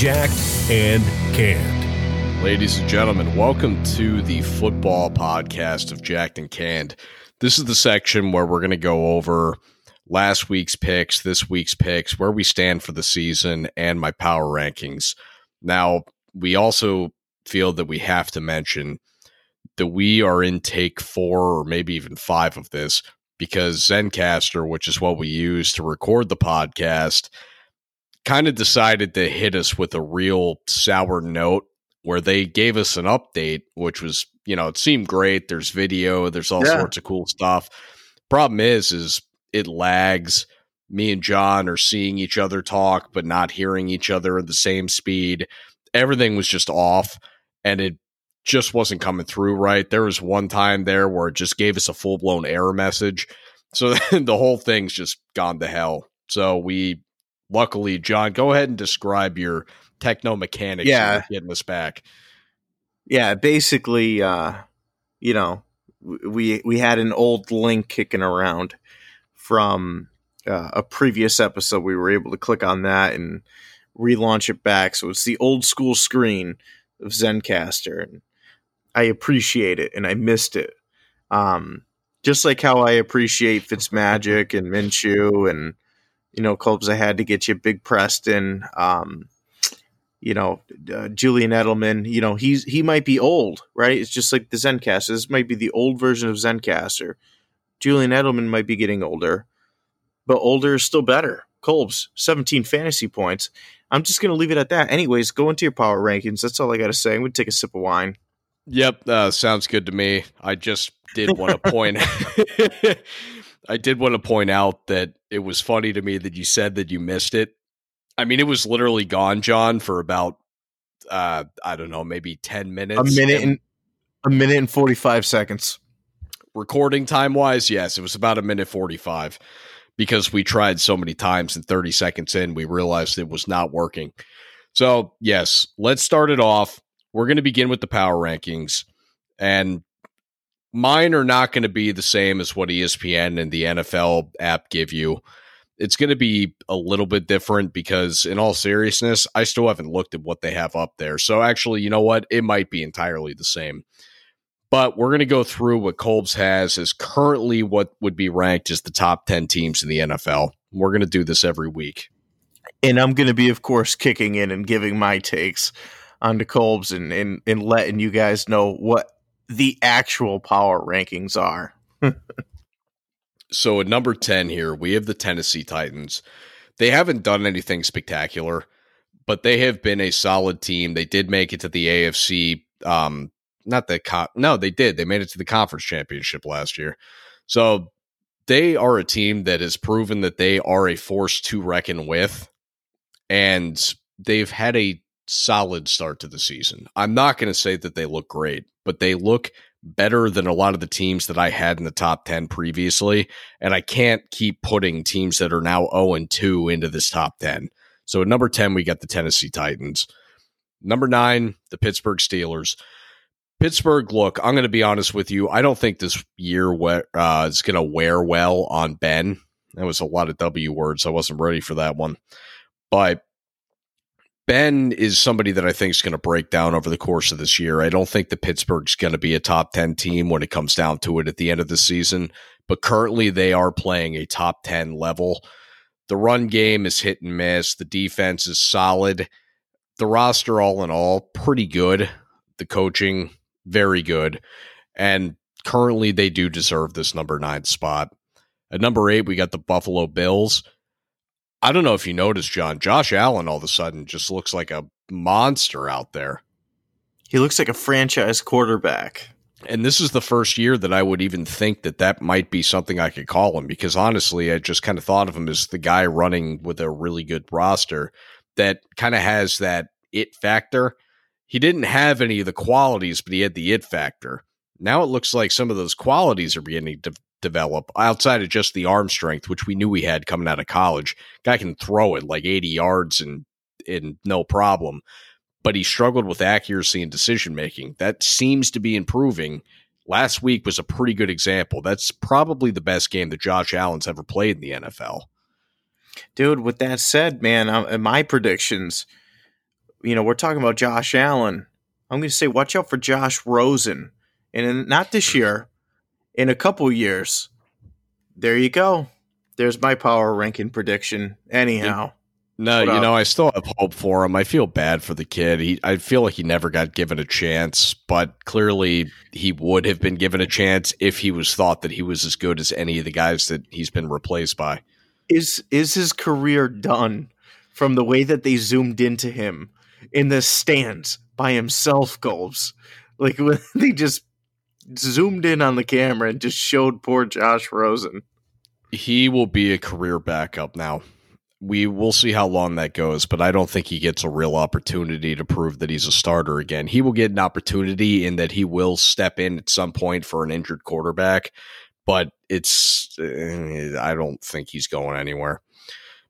Jacked and Canned. Ladies and gentlemen, welcome to the football podcast of Jacked and Canned. This is the section where we're going to go over last week's picks, this week's picks, where we stand for the season, and my power rankings. Now, we also feel that we have to mention that we are in take four or maybe even five of this because Zencastr, which is what we use to record the podcast, kind of decided to hit us with a real sour note where they gave us an update, which was, you know, it seemed great. There's video, there's all yeah. sorts of cool stuff. Problem is, is it lags. Me and John are seeing each other talk, but not hearing each other at the same speed. Everything was just off, and it just wasn't coming through right. There was one time there where it just gave us a full blown error message. So the whole thing's just gone to hell. So we luckily, John, go ahead and describe your techno mechanics yeah. getting us back. Yeah, basically, uh, you know, we we had an old link kicking around from uh, a previous episode. We were able to click on that and relaunch it back. So it's the old school screen of Zencastr. And I appreciate it and I missed it. Um, just like how I appreciate Fitzmagic and Minshew and you know Colbs. I had to get you Big Preston. Um, you know uh, Julian Edelman. You know he's he might be old, right? It's just like the Zencastr. This might be the old version of Zencastr. Julian Edelman might be getting older, but older is still better. Colbs, 17 fantasy points. I'm just going to leave it at that. Anyways, go into your power rankings. That's all I got to say. I'm going to take a sip of wine. Yep, uh, sounds good to me. I just did want to point. I did want to point out that it was funny to me that you said that you missed it. I mean, it was literally gone, John, for about uh, I don't know, maybe ten minutes. A minute and, and a minute and forty five seconds. Recording time wise, yes, it was about a minute forty five because we tried so many times and 30 seconds in we realized it was not working. So, yes, let's start it off. We're going to begin with the power rankings. And mine are not going to be the same as what ESPN and the NFL app give you. It's going to be a little bit different because, in all seriousness, I still haven't looked at what they have up there. So, actually, you know what? It might be entirely the same. But we're going to go through what Colbs has as currently what would be ranked as the top 10 teams in the NFL. We're going to do this every week. And I'm going to be, of course, kicking in and giving my takes onto Colbs and, and, and letting you guys know what the actual power rankings are. so at number 10 here, we have the Tennessee Titans. They haven't done anything spectacular, but they have been a solid team. They did make it to the AFC um not the con- no, they did. They made it to the conference championship last year. So they are a team that has proven that they are a force to reckon with and they've had a solid start to the season. I'm not going to say that they look great, but they look better than a lot of the teams that I had in the top 10 previously. And I can't keep putting teams that are now 0 and 2 into this top 10. So at number 10, we got the Tennessee Titans. Number nine, the Pittsburgh Steelers. Pittsburgh, look, I'm going to be honest with you. I don't think this year uh, is going to wear well on Ben. That was a lot of W words. I wasn't ready for that one. But Ben is somebody that I think is going to break down over the course of this year. I don't think that Pittsburgh's going to be a top 10 team when it comes down to it at the end of the season, but currently they are playing a top 10 level. The run game is hit and miss, the defense is solid. The roster, all in all, pretty good. The coaching, very good. And currently they do deserve this number nine spot. At number eight, we got the Buffalo Bills. I don't know if you noticed, John. Josh Allen all of a sudden just looks like a monster out there. He looks like a franchise quarterback. And this is the first year that I would even think that that might be something I could call him because honestly, I just kind of thought of him as the guy running with a really good roster that kind of has that it factor. He didn't have any of the qualities, but he had the it factor. Now it looks like some of those qualities are beginning to develop outside of just the arm strength, which we knew he had coming out of college. Guy can throw it like 80 yards and and no problem. But he struggled with accuracy and decision making. That seems to be improving. Last week was a pretty good example. That's probably the best game that Josh Allen's ever played in the NFL. Dude, with that said, man, uh, my predictions you know, we're talking about Josh Allen. I'm going to say, watch out for Josh Rosen. And in, not this year, in a couple years. There you go. There's my power ranking prediction. Anyhow. No, you know, I still have hope for him. I feel bad for the kid. He, I feel like he never got given a chance, but clearly he would have been given a chance if he was thought that he was as good as any of the guys that he's been replaced by. Is is his career done from the way that they zoomed into him in the stands by himself, Colbs? Like when they just zoomed in on the camera and just showed poor Josh Rosen. He will be a career backup now we will see how long that goes, but I don't think he gets a real opportunity to prove that he's a starter again. He will get an opportunity in that he will step in at some point for an injured quarterback, but it's uh, I don't think he's going anywhere.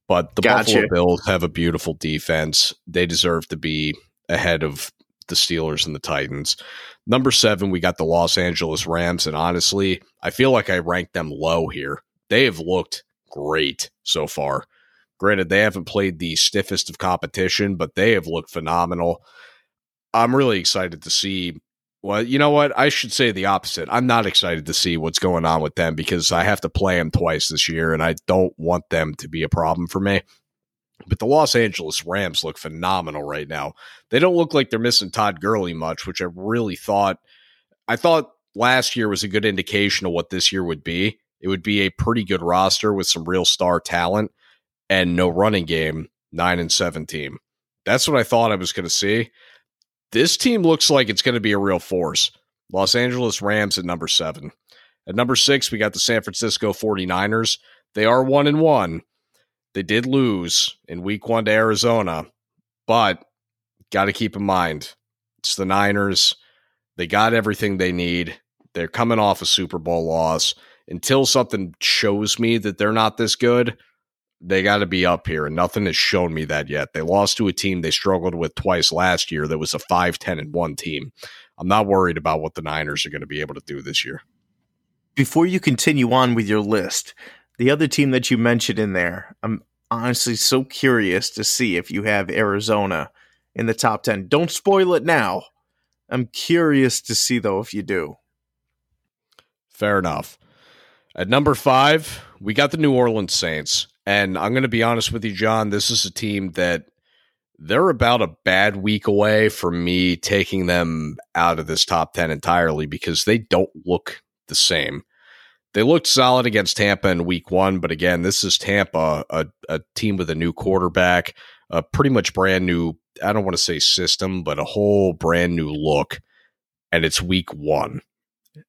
But the gotcha. Buffalo Bills have a beautiful defense. They deserve to be ahead of the Steelers and the Titans. Number 7, we got the Los Angeles Rams and honestly, I feel like I ranked them low here. They have looked great so far. Granted, they haven't played the stiffest of competition, but they have looked phenomenal. I'm really excited to see. Well, you know what? I should say the opposite. I'm not excited to see what's going on with them because I have to play them twice this year, and I don't want them to be a problem for me. But the Los Angeles Rams look phenomenal right now. They don't look like they're missing Todd Gurley much, which I really thought. I thought last year was a good indication of what this year would be. It would be a pretty good roster with some real star talent and no running game, nine and seven team. That's what I thought I was going to see. This team looks like it's going to be a real force. Los Angeles Rams at number seven. At number six, we got the San Francisco 49ers. They are one and one. They did lose in week one to Arizona, but got to keep in mind it's the Niners. They got everything they need. They're coming off a Super Bowl loss. Until something shows me that they're not this good, they got to be up here, and nothing has shown me that yet. They lost to a team they struggled with twice last year that was a 5 10 and 1 team. I'm not worried about what the Niners are going to be able to do this year. Before you continue on with your list, the other team that you mentioned in there, I'm honestly so curious to see if you have Arizona in the top 10. Don't spoil it now. I'm curious to see, though, if you do. Fair enough. At number five, we got the New Orleans Saints. And I'm going to be honest with you, John. This is a team that they're about a bad week away from me taking them out of this top 10 entirely because they don't look the same. They looked solid against Tampa in week one, but again, this is Tampa, a, a team with a new quarterback, a pretty much brand new, I don't want to say system, but a whole brand new look. And it's week one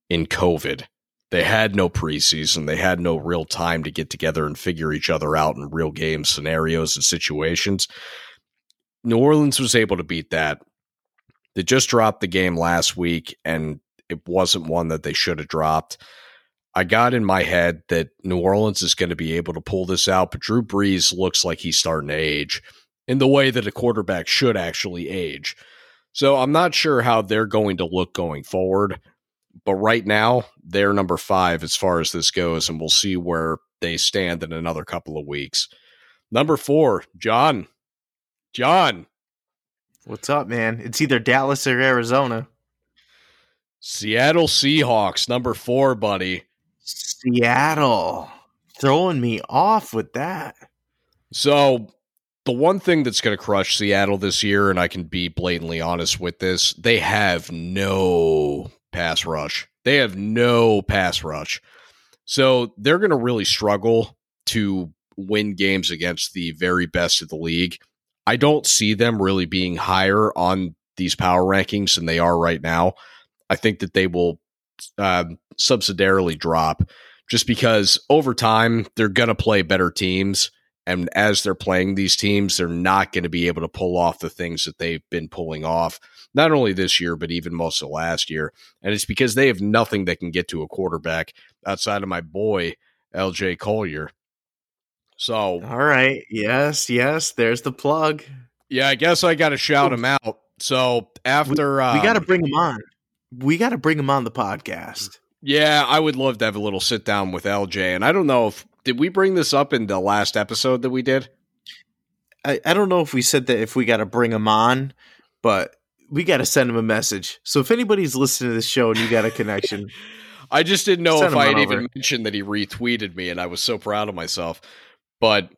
in COVID. They had no preseason. They had no real time to get together and figure each other out in real game scenarios and situations. New Orleans was able to beat that. They just dropped the game last week, and it wasn't one that they should have dropped. I got in my head that New Orleans is going to be able to pull this out, but Drew Brees looks like he's starting to age in the way that a quarterback should actually age. So I'm not sure how they're going to look going forward. But right now, they're number five as far as this goes, and we'll see where they stand in another couple of weeks. Number four, John. John. What's up, man? It's either Dallas or Arizona. Seattle Seahawks, number four, buddy. Seattle. Throwing me off with that. So, the one thing that's going to crush Seattle this year, and I can be blatantly honest with this, they have no pass rush. They have no pass rush. So they're going to really struggle to win games against the very best of the league. I don't see them really being higher on these power rankings than they are right now. I think that they will uh, subsidiarily drop just because over time they're going to play better teams. And as they're playing these teams, they're not going to be able to pull off the things that they've been pulling off not only this year, but even most of last year. And it's because they have nothing that can get to a quarterback outside of my boy, LJ Collier. So, all right. Yes, yes. There's the plug. Yeah, I guess I got to shout him out. So, after. We, um, we got to bring him on. We got to bring him on the podcast. Yeah, I would love to have a little sit down with LJ. And I don't know if. Did we bring this up in the last episode that we did? I, I don't know if we said that if we got to bring him on, but we got to send him a message. So if anybody's listening to this show and you got a connection, I just didn't know if I had even mentioned that he retweeted me, and I was so proud of myself. But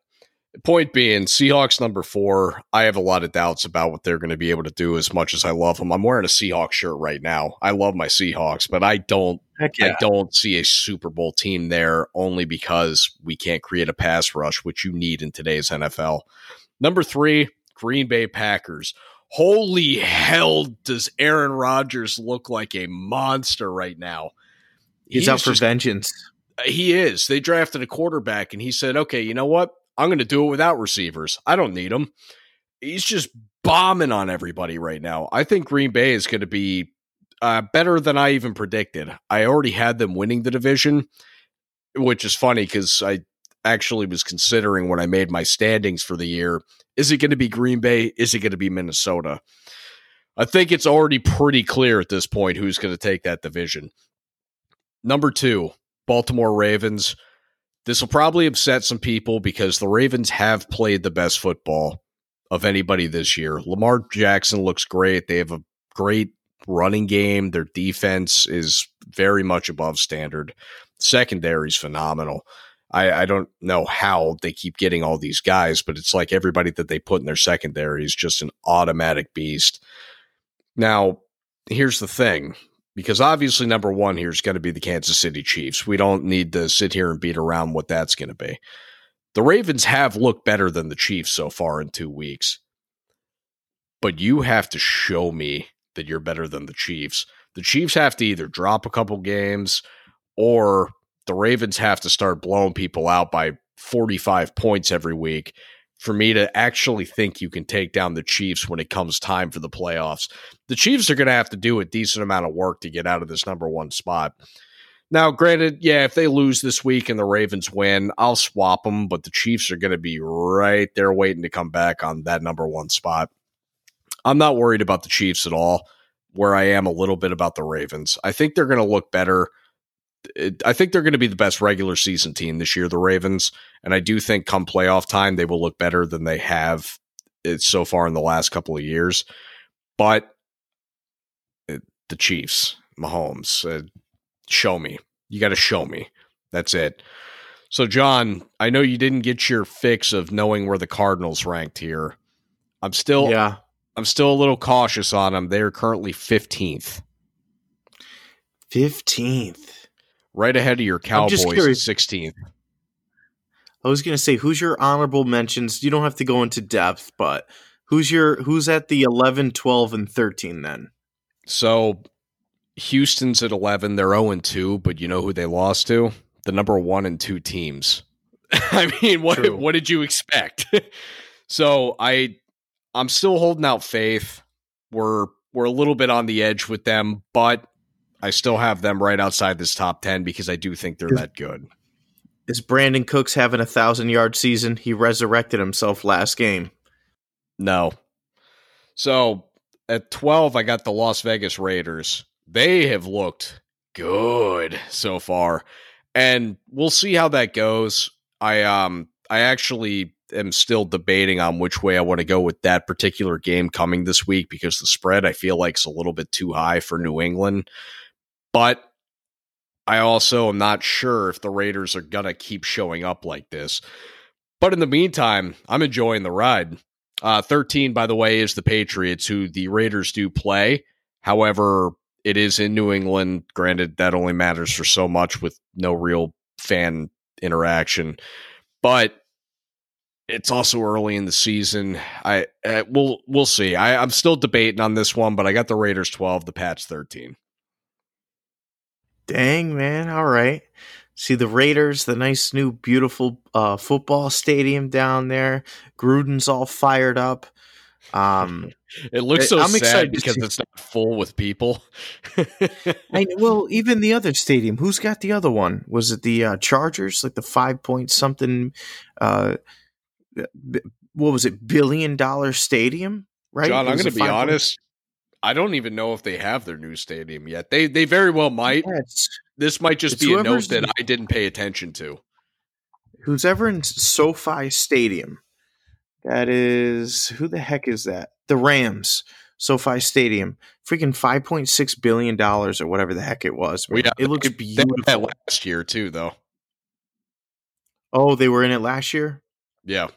point being, Seahawks number four, I have a lot of doubts about what they're going to be able to do as much as I love them. I'm wearing a Seahawks shirt right now. I love my Seahawks, but I don't heck I don't see a Super Bowl team there only because we can't create a pass rush, which you need in today's NFL. Number three, Green Bay Packers. Holy hell, does Aaron Rodgers look like a monster right now? He's He out for just- vengeance. Uh, he is. They drafted a quarterback, and he said, "Okay, you know what? I'm going to do it without receivers. I don't need them." He's just bombing on everybody right now. I think Green Bay is going to be uh, better than I even predicted. I already had them winning the division, which is funny because I actually was considering when I made my standings for the year: is it going to be Green Bay? Is it going to be Minnesota? I think it's already pretty clear at this point who's going to take that division. Number two, Baltimore Ravens. This will probably upset some people because the Ravens have played the best football of anybody this year. Lamar Jackson looks great. They have a great running game. Their defense is very much above standard. Secondary is phenomenal. I, I don't know how they keep getting all these guys, but it's like everybody that they put in their secondary is just an automatic beast. Now, here's the thing because obviously number one here is going to be the Kansas City Chiefs. We don't need to sit here and beat around what that's going to be. The Ravens have looked better than the Chiefs so far in two weeks, but you have to show me that you're better than the Chiefs. The Chiefs have to either drop a couple games or the Ravens have to start blowing people out by 45 points every week for me to actually think you can take down the Chiefs when it comes time for the playoffs the Chiefs are going to have to do a decent amount of work to get out of this number one spot. Now, granted, yeah, if they lose this week and the Ravens win, I'll swap them, but the Chiefs are going to be right there waiting to come back on that number one spot. I'm not worried about the Chiefs at all, where I am a little bit about the Ravens. I think they're going to look better. Eh, I think they're going to be the best regular season team this year, the Ravens. And I do think come playoff time, they will look better than they have it so far in the last couple of years. But eh, the Chiefs, Mahomes. Uh, show me. You got to show me. That's it. So, John, I know you didn't get your fix of knowing where the Cardinals ranked here. I'm still, yeah. I'm still a little cautious on them. They're currently 15th, 15th. right ahead of your Cowboys, curious. 16th. I was going to say who's your honorable mentions? You don't have to go into depth, but who's your who's at the 11, 12 and 13 then? So, Houston's at 11. They're 0 and 2, but you know who they lost to? The number one and two teams. I mean, what True. what did you expect? so I I'm still holding out faith. We're we're a little bit on the edge with them, but I still have them right outside this top ten because I do think they're Is- that good. Is Brandin Cooks having a 1000 yard season? He resurrected himself last game. No. So at 12, I got the Las Vegas Raiders. They have looked good so far. And we'll see how that goes. I um I actually am still debating on which way I want to go with that particular game coming this week because the spread I feel like is a little bit too high for New England. But I also am not sure if the Raiders are going to keep showing up like this. But in the meantime, I'm enjoying the ride. Uh, 13, by the way, is the Patriots, who the Raiders do play. However, it is in New England. Granted, that only matters for so much with no real fan interaction. But it's also early in the season. I uh, we'll we'll see. I, I'm still debating on this one, but I got the Raiders 12, the Pats 13. Dang, man. All right. See the Raiders, the nice new beautiful uh, football stadium down there. Gruden's all fired up. Um It looks so I'm sad excited because it's not full with people. I well, even the other stadium. Who's got the other one? Was it the uh, Chargers? Like the five point something? Uh, Uh, what was it? Billion dollar stadium, right? John, I'm going to be honest. I don't even know if they have their new stadium yet. They they very well might. This might just It's be a note that I didn't pay attention to. who's ever in SoFi Stadium, That is who the heck is that? The Rams, SoFi Stadium, freaking five point six billion dollars or whatever the heck it was. Well, yeah, it looks beautiful. That last year too, though. oh, they were in it last year. Yeah.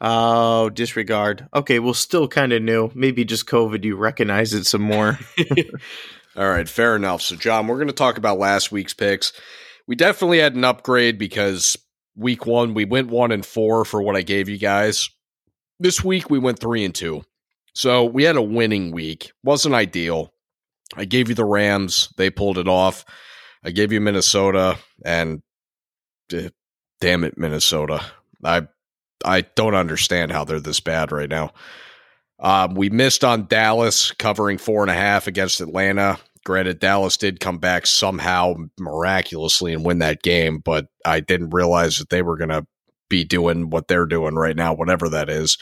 Oh, disregard. Okay, well, still kind of new. Maybe just COVID. You recognize it some more. All right, fair enough. So, John, we're going to talk about last week's picks. We definitely had an upgrade because week one we went one and four for what I gave you guys. This week we went three and two, so we had a winning week. wasn't ideal. I gave you the Rams; they pulled it off. I gave you Minnesota, and eh, damn it, Minnesota! I I don't understand how they're this bad right now. Um, we missed on Dallas covering four and a half against Atlanta. Granted, Dallas did come back somehow miraculously and win that game, but I didn't realize that they were going to be doing what they're doing right now, whatever that is.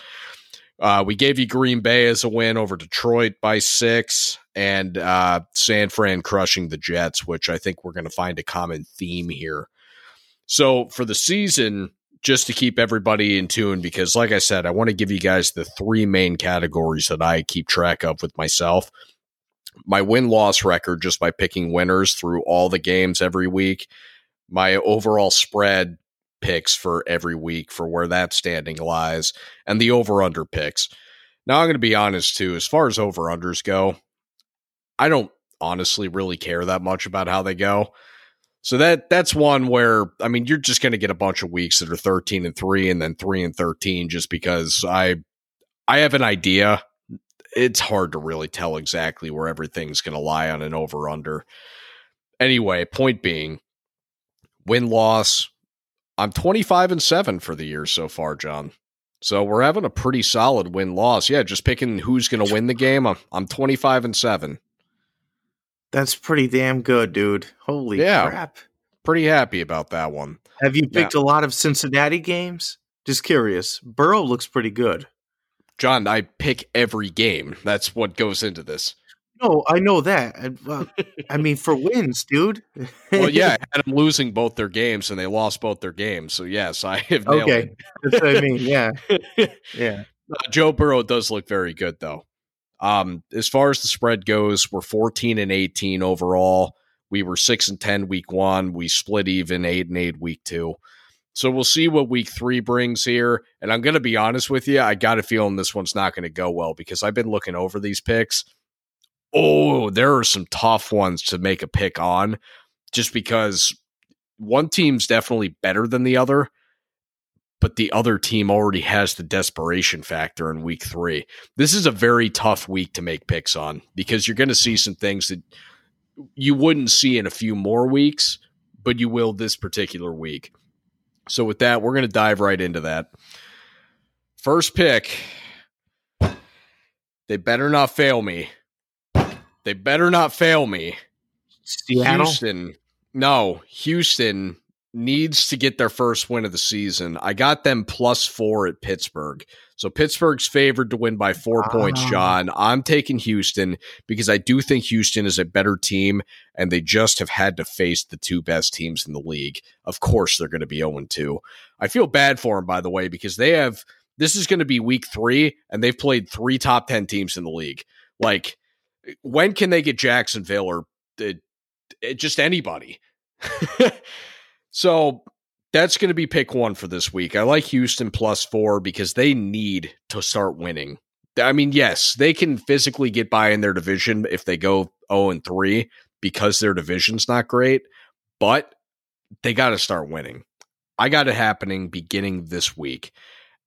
Uh, we gave you Green Bay as a win over Detroit by six, and uh, San Fran crushing the Jets, which I think we're going to find a common theme here. So for the season, just to keep everybody in tune, because like I said, I want to give you guys the three main categories that I keep track of with myself. My win loss record just by picking winners through all the games every week, my overall spread picks for every week for where that standing lies, and the over under picks. Now, I'm going to be honest too, as far as over unders go, I don't honestly really care that much about how they go. So that that's one where I mean you're just going to get a bunch of weeks that are 13 and 3 and then 3 and 13 just because I I have an idea. It's hard to really tell exactly where everything's going to lie on an over under. Anyway, point being win loss I'm 25 and 7 for the year so far, John. So we're having a pretty solid win loss. Yeah, just picking who's going to win the game. I'm I'm 25 and 7. That's pretty damn good, dude. Holy Yeah. crap! Pretty happy about that one. Have you picked a lot of Cincinnati games? Just curious. Burrow looks pretty good. John, I pick every game. That's what goes into this. No, I know that. I- well, I mean, for wins, dude. Well, yeah, I had them losing both their games and they lost both their games. So yes, I have okay. That's what I mean. Yeah, yeah. Uh, Joe Burrow does look very good though. Um, as far as the spread goes, we're 14 and 18 overall. We were six and 10 week one. We split even eight and eight week two. So we'll see what week three brings here. And I'm going to be honest with you. I got a feeling this one's not going to go well because I've been looking over these picks. Oh, there are some tough ones to make a pick on just because one team's definitely better than the other, but the other team already has the desperation factor in week three. This is a very tough week to make picks on because you're going to see some things that you wouldn't see in a few more weeks, but you will this particular week. So, with that, we're going to dive right into that. First pick. They better not fail me. They better not fail me. Seattle. Houston. No, Houston needs to get their first win of the season. I got them plus four at Pittsburgh. So Pittsburgh's favored to win by four points. John. I'm taking Houston because I do think Houston is a better team and they just have had to face the two best teams in the league. Of course, they're going to be 0 2. I feel bad for them, by the way, because they have this is going to be week three and they've played three top 10 teams in the league. Like, when can they get Jacksonville or uh, just anybody? so that's going to be pick one for this week. I like Houston plus four because they need to start winning. I mean, yes, they can physically get by in their division if they go 0 and 3 because their division's not great, but they got to start winning. I got it happening beginning this week.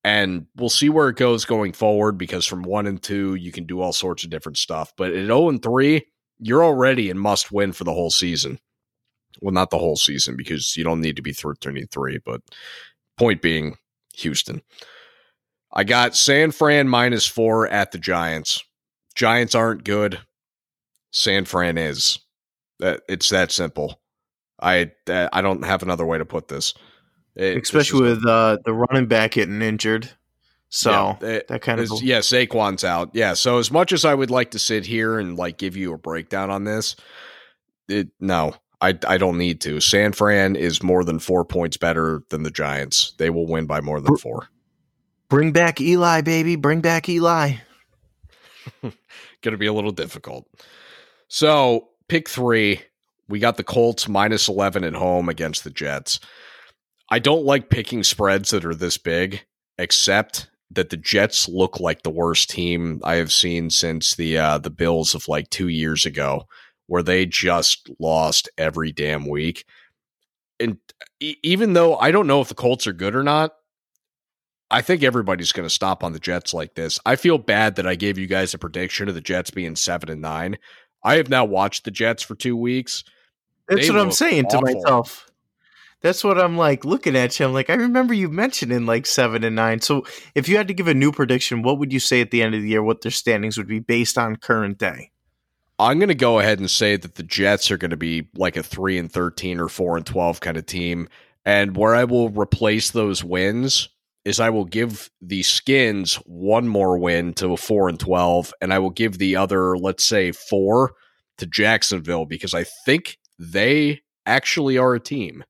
And we'll see where it goes going forward because from one and two, you can do all sorts of different stuff. But at 0 and 3, you're already in must win for the whole season. Well, not the whole season because you don't need to be 13 and 3, but point being, Houston. I got San Fran minus four at the Giants. Giants aren't good. San Fran is. That it's that simple. I I don't have another way to put this. It- especially this is- with uh, the running back getting injured. So Yeah, it- that kind of As- yeah, Saquon's out. Yeah, so as much as I would like to sit here and like give you a breakdown on this, it no, I I don't need to. San Fran is more than four points better than the Giants. They will win by more than four. Bring back Eli, baby. Bring back Eli. Going to be a little difficult. So, pick three. We got the Colts minus 11 at home against the Jets. I don't like picking spreads that are this big, except that the Jets look like the worst team I have seen since the uh, the Bills of like two years ago, where they just lost every damn week. And even though I don't know if the Colts are good or not, I think everybody's going to stop on the Jets like this. I feel bad that I gave you guys a prediction of the Jets being seven and nine. I have now watched the Jets for two weeks. That's they what I'm saying awful. to myself. That's what I'm like looking at you. I'm like, I remember you mentioning like seven and nine. So if you had to give a new prediction, what would you say at the end of the year? What their standings would be based on current day? I'm going to go ahead and say that the Jets are going to be like a three and thirteen or four and twelve kind of team, and where I will replace those wins is I will give the Skins one more win to a four and twelve, and I will give the other, let's say, four to Jacksonville because I think they actually are a team.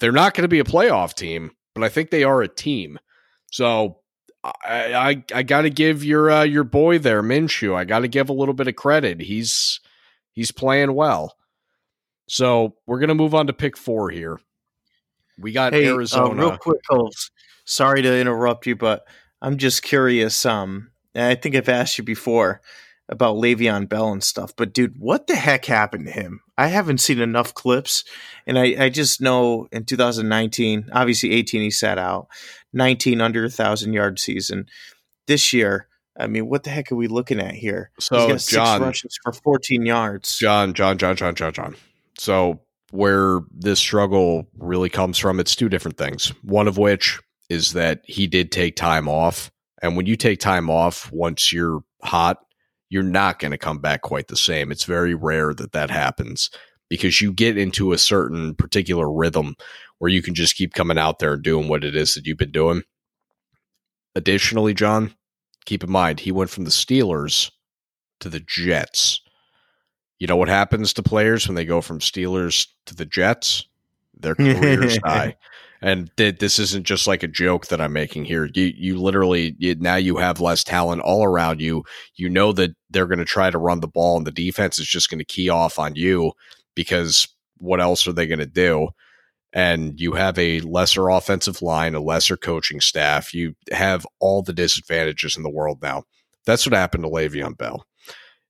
They're not going to be a playoff team, but I think they are a team. So I I, I got to give your uh, your boy there, Minshew. I got to give a little bit of credit. He's he's playing well. So we're gonna move on to pick four here. We got hey, Arizona. Uh, real quick, Coles. Sorry to interrupt you, but I'm just curious. Um, I think I've asked you before about Le'Veon Bell and stuff, but dude, what the heck happened to him? I haven't seen enough clips, and I, I just know in 2019, obviously 18 he sat out, 19 under a thousand yard season. This year, I mean, what the heck are we looking at here? So He's got John, six rushes for 14 yards. John, John, John, John, John, John. So where this struggle really comes from, it's two different things. One of which is that he did take time off. And when you take time off, once you're hot, you're not going to come back quite the same. It's very rare that that happens because you get into a certain particular rhythm where you can just keep coming out there and doing what it is that you've been doing. Additionally, John, keep in mind, he went from the Steelers to the Jets. You know what happens to players when they go from Steelers to the Jets? Their careers die and th- this isn't just like a joke that I'm making here. You you literally you, now you have less talent all around you. You know that they're going to try to run the ball, and the defense is just going to key off on you because what else are they going to do? And you have a lesser offensive line, a lesser coaching staff. You have all the disadvantages in the world now. That's what happened to Le'Veon Bell.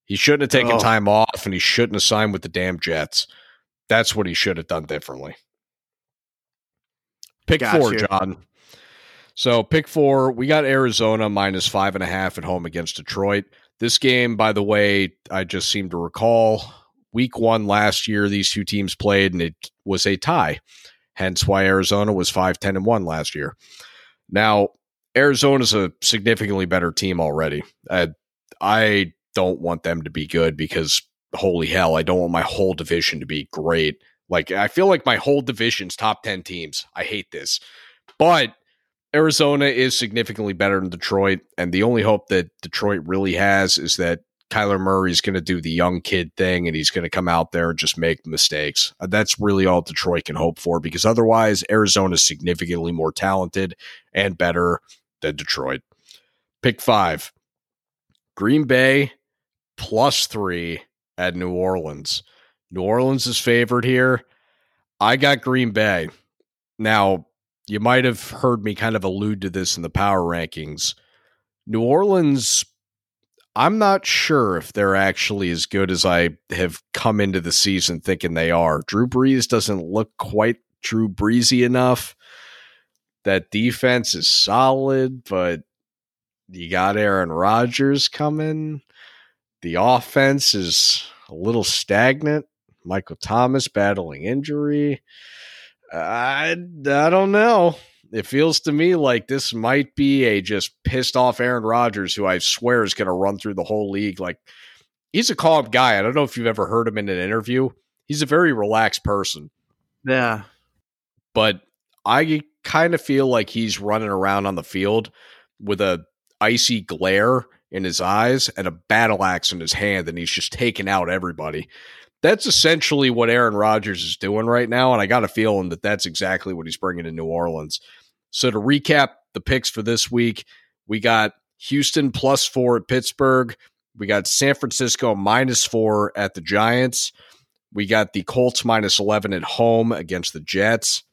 He shouldn't have taken oh. time off, and he shouldn't have signed with the damn Jets. That's what he should have done differently. Pick got four, you. John. So pick four. We got Arizona minus five and a half at home against Detroit. This game, by the way, I just seem to recall week one last year, these two teams played and it was a tie. Hence why Arizona was 5 10 and 1 last year. Now, Arizona's a significantly better team already. Uh, I don't want them to be good because holy hell, I don't want my whole division to be great. Like I feel like my whole division's top 10 teams. I hate this. But Arizona is significantly better than Detroit. And the only hope that Detroit really has is that Kyler Murray is going to do the young kid thing and he's going to come out there and just make mistakes. Uh, that's really all Detroit can hope for because otherwise, Arizona is significantly more talented and better than Detroit. Pick five Green Bay plus three at New Orleans. New Orleans is favored here. I got Green Bay. Now, you might have heard me kind of allude to this in the power rankings. New Orleans, I'm not sure if they're actually as good as I have come into the season thinking they are. Drew Brees doesn't look quite Drew Breesy enough. That defense is solid, but you got Aaron Rodgers coming. The offense is a little stagnant. Michael Thomas battling injury. I, I don't know. It feels to me like this might be a just pissed off Aaron Rodgers, who I swear is going to run through the whole league. Like, he's a calm guy. I don't know if you've ever heard him in an interview. He's a very relaxed person. Yeah. But I kind of feel like he's running around on the field with a icy glare in his eyes and a battle axe in his hand, and he's just taking out everybody that's essentially what Aaron Rodgers is doing right now. And I got a feeling that that's exactly what he's bringing to New Orleans. So to recap the picks for this week. We got Houston plus four at Pittsburgh. We got San Francisco minus four at the Giants. We got the Colts minus 11 at home against the Jets.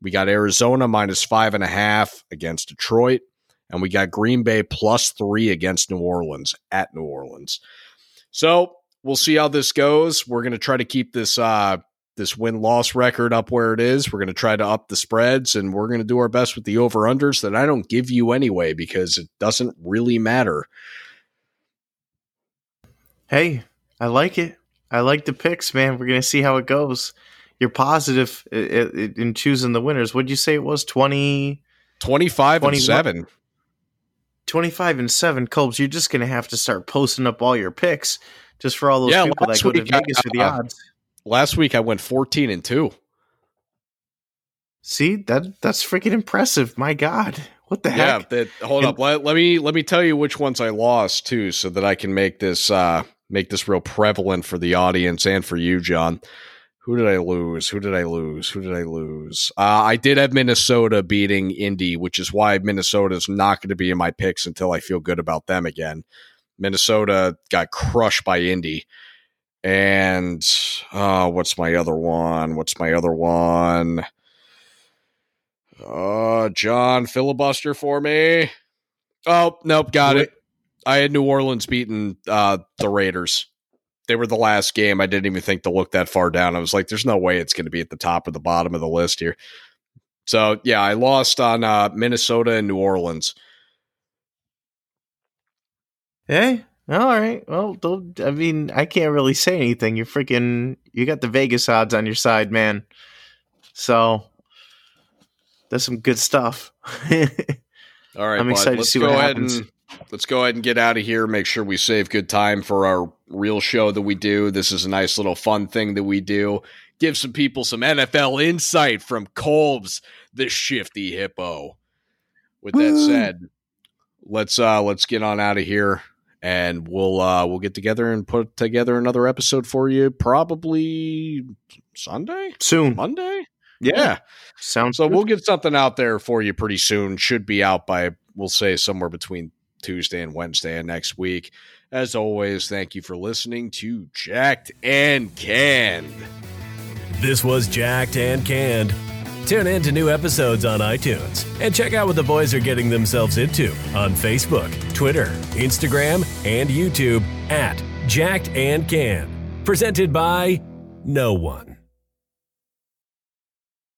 We got Arizona minus five and a half against Detroit. And we got Green Bay plus three against New Orleans at New Orleans. So we'll see how this goes. We're going to try to keep this uh, this win loss record up where it is. We're going to try to up the spreads and we're going to do our best with the over unders that I don't give you anyway because it doesn't really matter. Hey, I like it. I like the picks, man. We're going to see how it goes. You're positive in choosing the winners. What'd you say it was? 20 25 and 7. 25 and 7 Colbs, you're just going to have to start posting up all your picks just for all those yeah, people that go to Vegas for the uh, odds. Last week I went 14 and 2. See, that that's freaking impressive. My god. What the heck? Yeah, that, hold and, up. Let, let me let me tell you which ones I lost too so that I can make this uh make this real prevalent for the audience and for you, John. Who did I lose? Who did I lose? Who did I lose? Uh, I did have Minnesota beating Indy, which is why Minnesota is not going to be in my picks until I feel good about them again. Minnesota got crushed by Indy. And uh, what's my other one? What's my other one? Uh, John, filibuster for me. Oh, nope, got it. I had New Orleans beating uh, the Raiders. They were the last game. I didn't even think to look that far down. I was like, there's no way it's going to be at the top or the bottom of the list here. So, yeah, I lost on uh, Minnesota and New Orleans. Hey, all right. Well, I mean, I can't really say anything. You're freaking, you got the Vegas odds on your side, man. So that's some good stuff. All right, I'm excited to see what happens. And, let's go ahead and get out of here. Make sure we save good time for our real show that we do. This is a nice little fun thing that we do. Give some people some NFL insight from Colbs, the shifty hippo. With Woo. that said, let's uh let's get on out of here and we'll uh we'll get together and put together another episode for you probably Sunday? Soon. Monday? Yeah. yeah. Sounds so good. we'll get something out there for you pretty soon. Should be out by we'll say somewhere between Tuesday and Wednesday of next week. As always, thank you for listening to Jacked and Canned. This was Jacked and Canned. Tune in to new episodes on iTunes and check out what the boys are getting themselves into on Facebook, Twitter, Instagram, and YouTube at Jacked and Canned. Presented by no one.